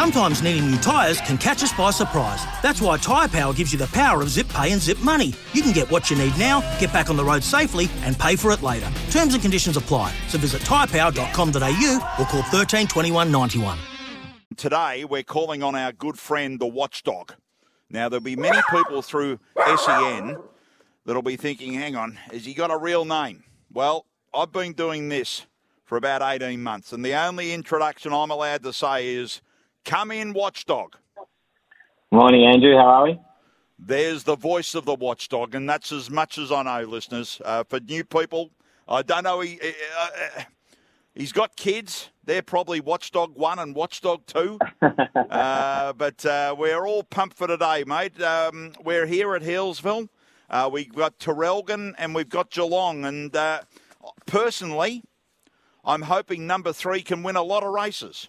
Sometimes needing new tyres can catch us by surprise. That's why Tyre Power gives you the power of zip pay and zip money. You can get what you need now, get back on the road safely, and pay for it later. Terms and conditions apply. So visit tyrepower.com.au or call 13 21 91. Today, we're calling on our good friend, the Watchdog. Now, there'll be many people through SEN that'll be thinking, hang on, has he got a real name? Well, I've been doing this for about 18 months, and the only introduction I'm allowed to say is, come in, Watchdog. Morning, Andrew. How are we? There's the voice of the watchdog, and that's as much as I know, listeners. Uh, for new people, I don't know. He, uh, uh, he's got kids. They're probably Watchdog 1 and Watchdog 2. uh, but uh, we're all pumped for today, mate. Um, we're here at Healesville. Uh, we've got Traralgon and we've got Geelong. And uh, personally, I'm hoping number three can win a lot of races.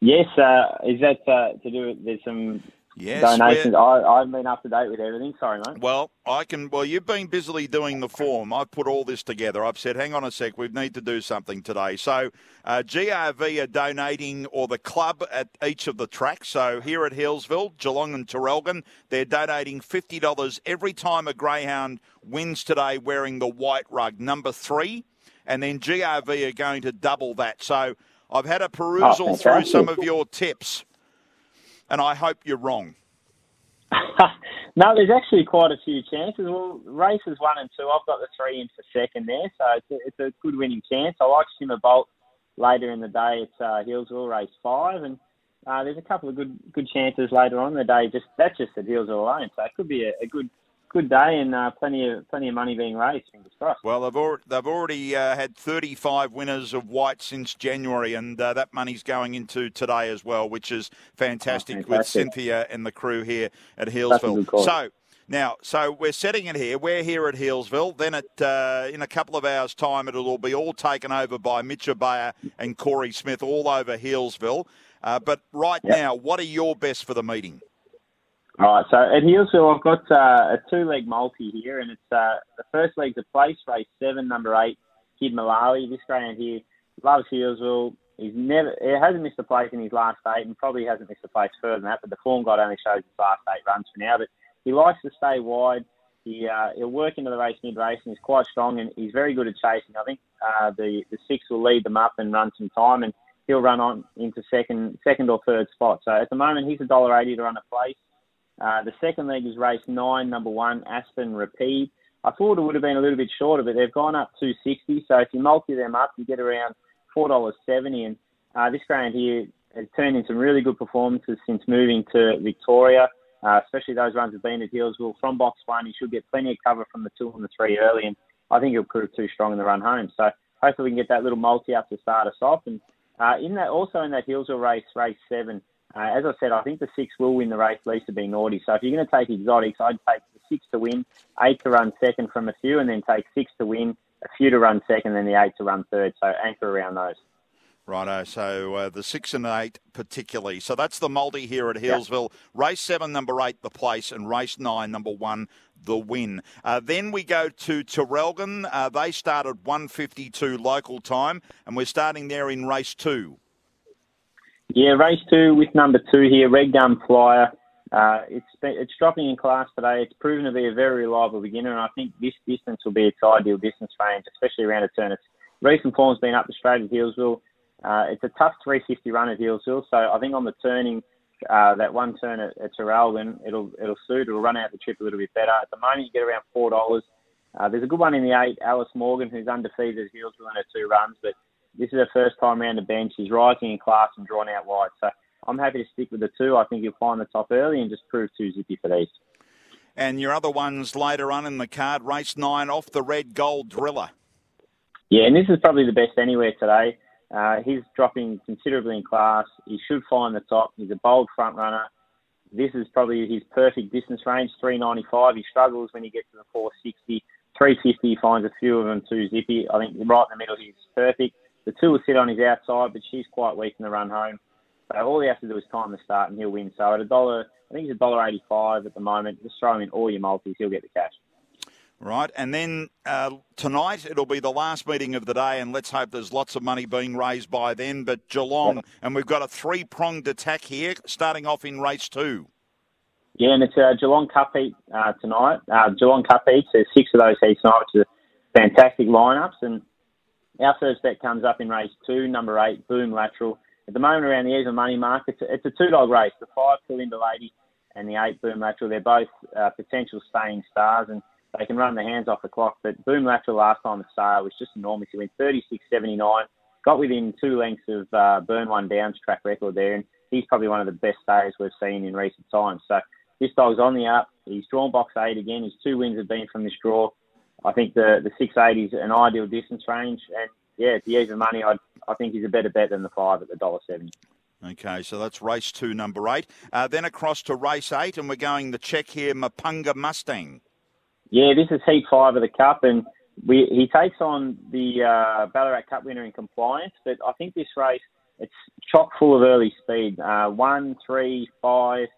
Yes, uh, is that uh, to do with there's some Yes, donations? I, I've been up to date with everything. Sorry, mate. Well, I can. Well, you've been busily doing the form. I've put all this together. I've said, hang on a sec, we need to do something today. So, uh, GRV are donating, or the club at each of the tracks. So here at Healesville, Geelong and Traralgon, they're donating fifty dollars every time a greyhound wins today, wearing the white rug, number three, and then GRV are going to double that. So I've had a perusal through some of your tips, and I hope you're wrong. no, there's actually quite a few chances. Well, races one and two, I've got the three in for second there, so it's a, it's a good winning chance. I like Shimmer Bolt later in the day at uh, Healesville, race five, and uh, there's a couple of good good chances later on in the day. Just that's just at Healesville alone, so it could be a, a good good day and uh, plenty of plenty of money being raised. Fingers crossed. Well, they've already, they've already uh, had 35 winners of white since January, and uh, that money's going into today as well, which is fantastic, Oh, with. Cynthia and the crew here at That's a Healesville. good call. So now, so we're setting it here. We're here at Healesville. Then, at uh, in a couple of hours' time, it'll all be all taken over by Mitch Bayer and Corey Smith all over Healesville. Uh, but right Yep. now, what are your best for the meeting? All right, so at Healesville, I've got uh, a two-leg multi here, and it's uh, the first leg's a place race seven, number eight, Kid Malawi. This greyhound here loves Healesville. He's never, he hasn't missed a place in his last eight, and probably hasn't missed a place further than that. But the form guide only shows his last eight runs for now. But he likes to stay wide. He uh, he'll work into the race mid race, and he's quite strong, and he's very good at chasing. I think uh, the the six will lead them up and run some time, and he'll run on into second second or third spot. So at the moment, he's a dollar eighty to run a place. Uh, the second leg is race nine, number one, Aspen Repeat. I thought it would have been a little bit shorter, but they've gone up 260. So if you multi them up, you get around four dollars seventy. And uh, this greyhound here has turned in some really good performances since moving to Victoria. Uh, especially those runs have been at Healesville from box one. He should get plenty of cover from the two and the three early, and I think he'll prove too strong in the run home. So hopefully we can get that little multi up to start us off. And uh, in that, also in that Healesville race, race seven, uh, as I said, I think the six will win the race, Lisa being naughty. So if you're going to take exotics, I'd take the six to win, eight to run second from a few, and then take six to win, a few to run second, and the eight to run third. So anchor around those. Righto. So uh, the six and eight, particularly. So that's the multi here at Healesville. Race seven, number eight, the place, and race nine, number one, the win. Uh, then we go to Traralgon. Uh, they started 152 local time, and we're starting there in race two. Yeah, race two with number two here, Red Gun Flyer. Uh, it's it's dropping in class today. It's proven to be a very reliable beginner, and I think this distance will be its ideal distance range, especially around a turn. Its recent form's been up the straight at Healesville. Uh, it's a tough 350 run at Healesville, so I think on the turning, uh, that one turn at, at Traralgon, it'll it'll suit. It'll run out the trip a little bit better. At the moment, you get around four dollars. Uh, there's a good one in the eight, Alice Morgan, who's undefeated at Hillsville in her two runs, but this is her first time around the bench. She's rising in class and drawn out wide. So I'm happy to stick with the two. I think you'll find the top early and just prove too zippy for these. And your other ones later on in the card, race nine, off the red gold driller. Yeah, and this is probably the best anywhere today. Uh, he's dropping considerably in class. He should find the top. He's a bold front runner. This is probably his perfect distance range, 395. He struggles when he gets to the 460. 350, he finds a few of them too zippy. I think right in the middle, he's perfect. The two will sit on his outside, but she's quite weak in the run home. So all he has to do is time the start and he'll win. So at a dollar, I think he's a dollar eighty-five at the moment. Just throw him in all your multis, he'll get the cash. Right, and then uh, tonight it'll be the last meeting of the day, and let's hope there's lots of money being raised by then. But Geelong, and we've got a three pronged attack here, starting off in race two. Yeah, and it's a Geelong Cup heat uh, tonight. Uh, Geelong Cup heats, there's six of those heats tonight, which is fantastic lineups. And our first bet comes up in race two, number eight, Boom Lateral. At the moment, around the even money mark, it's a, it's a two dog race. The five, Kalinda Lady, and the eight, Boom Lateral. They're both uh, potential staying stars. And they can run their hands off the clock. But Boom Lateral last time at Sale was just enormous. He went 36.79, got within two lengths of uh, Burn One Down's track record there, and he's probably one of the best stays we've seen in recent times. So this dog's on the up. He's drawn box eight again. His two wins have been from this draw. I think the the 680 is an ideal distance range, and yeah, if you even money, I I think he's a better bet than the five at the dollar seventy. Okay, so that's race two, number eight. Uh, then across to race eight, and we're going the check here, Mapunga Mustang. Yeah, this is heat five of the Cup, and we, he takes on the uh, Ballarat Cup winner in compliance. But I think this race it's chock full of early speed. Uh, one, three, five,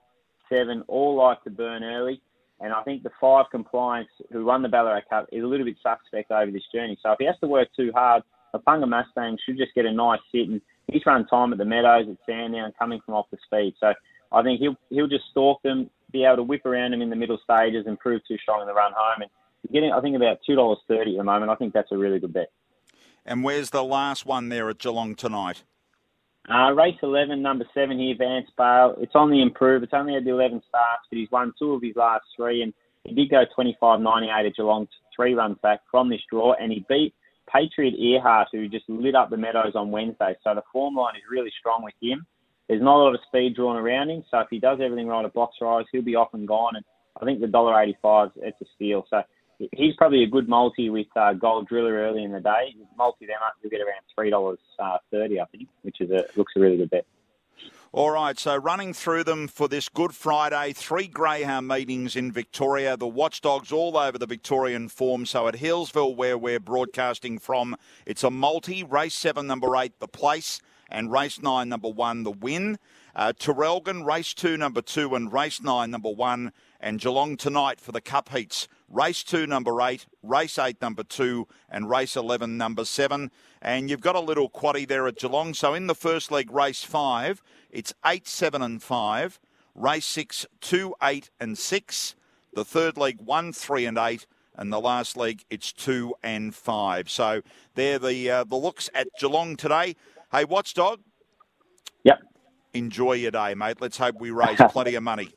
seven, all like to burn early. And I think the five compliance who won the Ballarat Cup is a little bit suspect over this journey. So if he has to work too hard, Mapunga Mustang should just get a nice sit. And he's run time at the Meadows at Sandown coming from off the speed. So I think he'll he'll just stalk them, be able to whip around him in the middle stages and prove too strong in the run home. And getting, I think, about two dollars thirty at the moment. I think that's a really good bet. And where's the last one there at Geelong tonight? Uh, race 11, number 7 here, Vance Bale. It's on the improve. It's only had the 11 starts, but he's won two of his last three, and he did go 25.98 at Geelong, three runs back from this draw, and he beat Patriot Earhart, who just lit up the Meadows on Wednesday. So the form line is really strong with him. There's not a lot of speed drawn around him, so if he does everything right at box rise, he'll be off and gone. And I think the dollar eighty-five, it's a steal. So he's probably a good multi with uh, Gold Driller early in the day. Multi them up, you'll get around three dollars uh, thirty, I think, which is a looks a really good bet. All right, so running through them for this Good Friday, three greyhound meetings in Victoria. The watchdogs all over the Victorian form. So at Healesville, where we're broadcasting from, it's a multi race seven, number eight, the place and race nine, number one, the win. Uh, Traralgon, race two, number two, and race nine, number one. And Geelong tonight for the Cup heats. Race two, number eight, race eight, number two, and race 11, number seven. And you've got a little quaddy there at Geelong. So in the first leg, race five, it's eight, seven, and five. Race six, two, eight, and six. The third leg, one, three, and eight and the last leg it's two and five. So they're the uh, the looks at Geelong today. Hey, Watchdog. Yep. Enjoy your day, mate. Let's hope we raise plenty of money.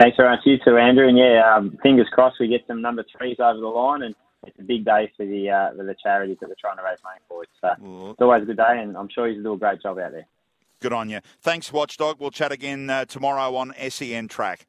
Thanks very much, you too, Andrew. And yeah, um, fingers crossed we get some number threes over the line, and it's a big day for the uh, for the charities that we're trying to raise money for. So mm. it's always a good day, and I'm sure you do a great job out there. Good on you. Thanks, Watchdog. We'll chat again uh, tomorrow on SEN Track.